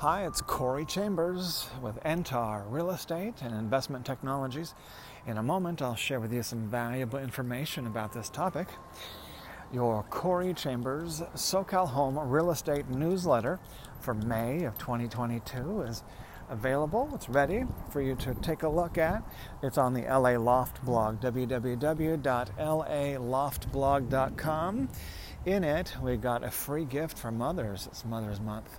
Hi, it's Corey Chambers with Entar Real Estate and Investment Technologies. In a moment, I'll share with you some valuable information about this topic. Your Corey Chambers SoCal Home Real Estate newsletter for May of 2022 is available. It's ready for you to take a look at. It's on the LA Loft blog, www.laloftblog.com. In it, we got a free gift for mothers. It's Mother's Month.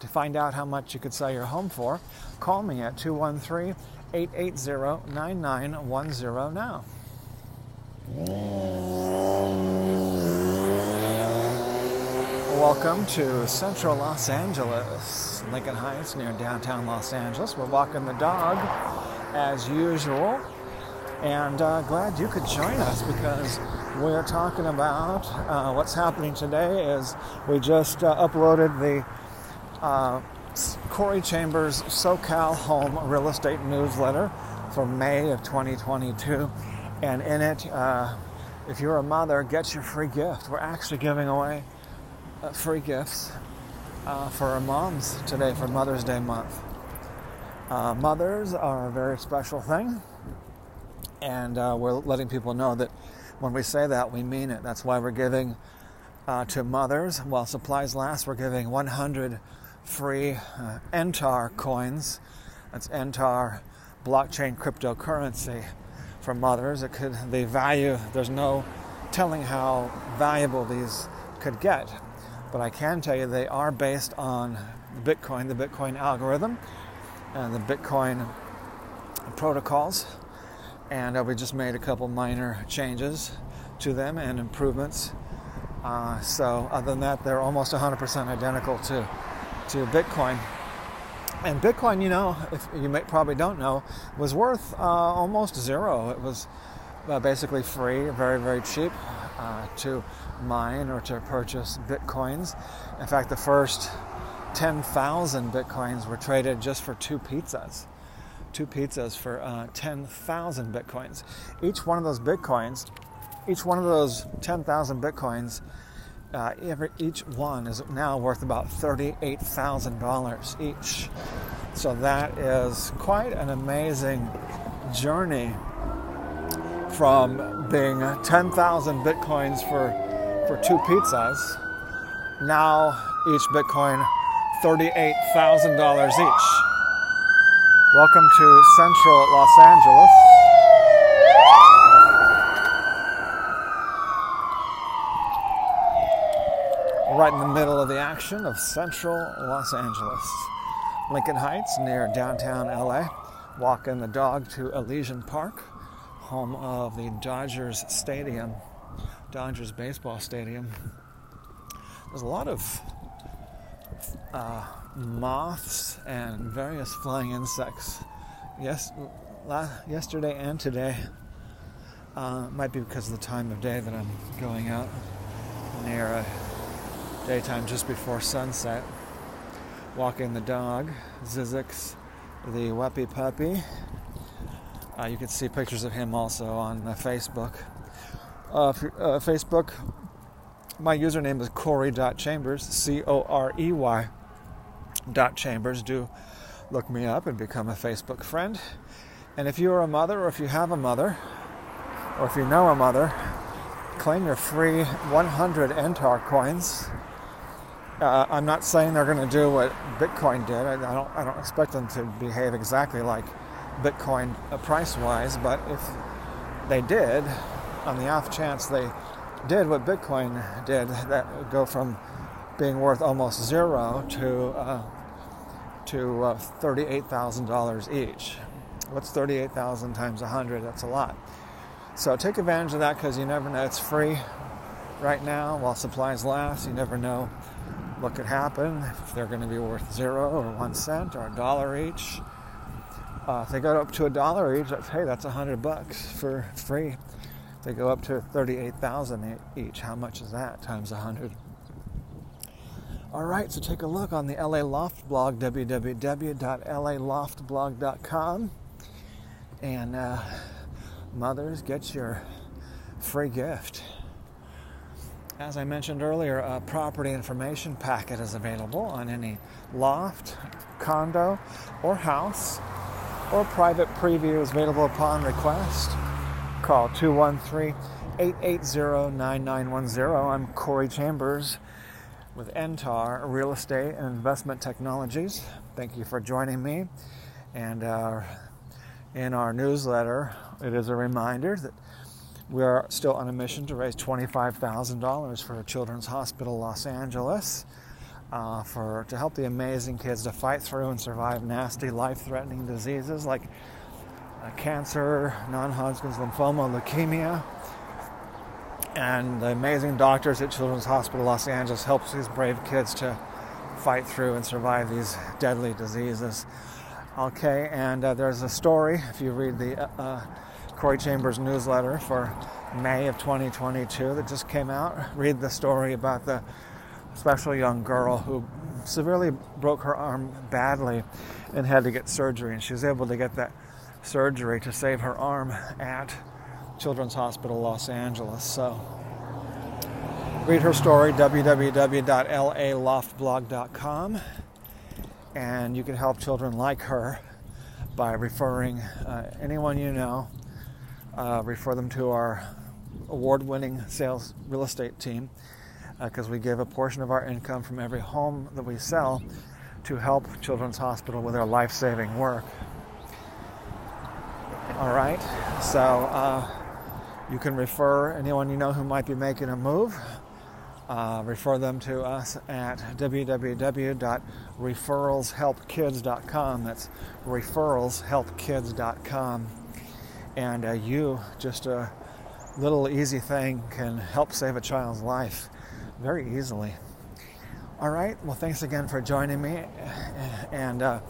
To find out how much you could sell your home for, call me at 213 880 9910 now. Welcome to central Los Angeles, Lincoln Heights, near downtown Los Angeles. We're walking the dog as usual, and uh, glad you could join us because we're talking about uh, what's happening today. Is we just uh, uploaded the uh, Corey Chambers SoCal Home Real Estate Newsletter for May of 2022. And in it, uh, if you're a mother, get your free gift. We're actually giving away uh, free gifts uh, for our moms today for Mother's Day month. Uh, mothers are a very special thing, and uh, we're letting people know that when we say that, we mean it. That's why we're giving to mothers while supplies last. We're giving 100 free uh, Entar coins. That's Entar blockchain cryptocurrency for others. It could the value. There's no telling how valuable these could get, but I can tell you they are based on Bitcoin, the Bitcoin algorithm, and the Bitcoin protocols. And uh, we just made a couple minor changes to them and improvements. Uh, so other than that, they're almost 100% identical to to Bitcoin. And Bitcoin, you know, if you may, probably don't know, was worth uh, almost zero. It was uh, basically free, very, very cheap uh, to mine or to purchase Bitcoins. In fact, the first 10,000 Bitcoins were traded just for two pizzas. Two pizzas for uh, 10,000 Bitcoins. Each one of those Bitcoins, each one of those 10,000 Bitcoins uh, every, each one is now worth about $38,000 each. So that is quite an amazing journey from being 10,000 bitcoins for, for two pizzas. Now each bitcoin $38,000 each. Welcome to Central Los Angeles. Right in the middle of the action of central Los Angeles. Lincoln Heights near downtown LA. Walking the dog to Elysian Park, home of the Dodgers Stadium, Dodgers baseball stadium. There's a lot of uh, moths and various flying insects. Yes, yesterday and today. Uh, might be because of the time of day that I'm going out near a daytime just before sunset. Walking the dog, Zizix, the Weppy puppy. Uh, you can see pictures of him also on uh, Facebook. Uh, uh Facebook, my username is Corey.chambers, C O R E Y dot chambers. Do look me up and become a Facebook friend. And if you are a mother or if you have a mother, or if you know a mother, claim your free 100 Entar coins uh, I'm not saying they're going to do what Bitcoin did. I, I, don't. I don't expect them to behave exactly like Bitcoin uh, price-wise. But if they did, on the off chance they did what Bitcoin did, that would go from being worth almost zero to uh, to uh, thirty-eight thousand dollars each. What's thirty-eight thousand times hundred? That's a lot. So take advantage of that because you never know. It's free right now while supplies last. You never know what could happen if they're going to be worth zero or one cent or a dollar each. Uh, if they go up to a dollar each, that's hey, that's a hundred bucks for free. If they go up to thirty-eight thousand each, how much is that times a hundred? All right, so take a look on the LA Loft blog, www.laloftblog.com, and uh, mothers get your free gift. As I mentioned earlier, a property information packet is available on any loft, condo, or house, or private preview is available upon request. Call 213 880 9910. I'm Corey Chambers with Entar Real Estate and Investment Technologies. Thank you for joining me. And uh, in our newsletter, it is a reminder that we are still on a mission to raise $25,000 for Children's Hospital Los Angeles uh, for to help the amazing kids to fight through and survive nasty, life-threatening diseases like uh, cancer, non-Hodgkin's lymphoma, leukemia. And the amazing doctors at Children's Hospital Los Angeles helps these brave kids to fight through and survive these deadly diseases. Okay, and uh, there's a story if you read the uh, uh Corey Chambers newsletter for May of 2022 that just came out. Read the story about the special young girl who severely broke her arm badly and had to get surgery. And she was able to get that surgery to save her arm at Children's Hospital Los Angeles. So read her story www.laloftblog.com and you can help children like her by referring uh, anyone you know uh, refer them to our award winning sales real estate team because uh, we give a portion of our income from every home that we sell to help Children's Hospital with their life saving work. All right, so uh, you can refer anyone you know who might be making a move. Uh, refer them to us at www.referralshelpkids.com. That's referralshelpkids.com and uh, you just a little easy thing can help save a child's life very easily. All right well thanks again for joining me. And uh,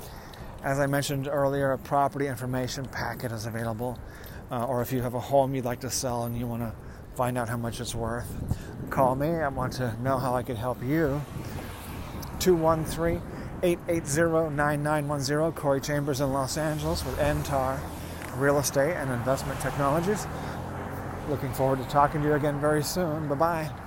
as i mentioned earlier a property information packet is available. Uh, or if you have a home you'd like to sell and you want to find out how much it's worth call me. I want to know how i can help you. 213 880 9910 corey chambers in los angeles with Entar real estate and investment technologies. Looking forward to talking to you again very soon. Bye bye.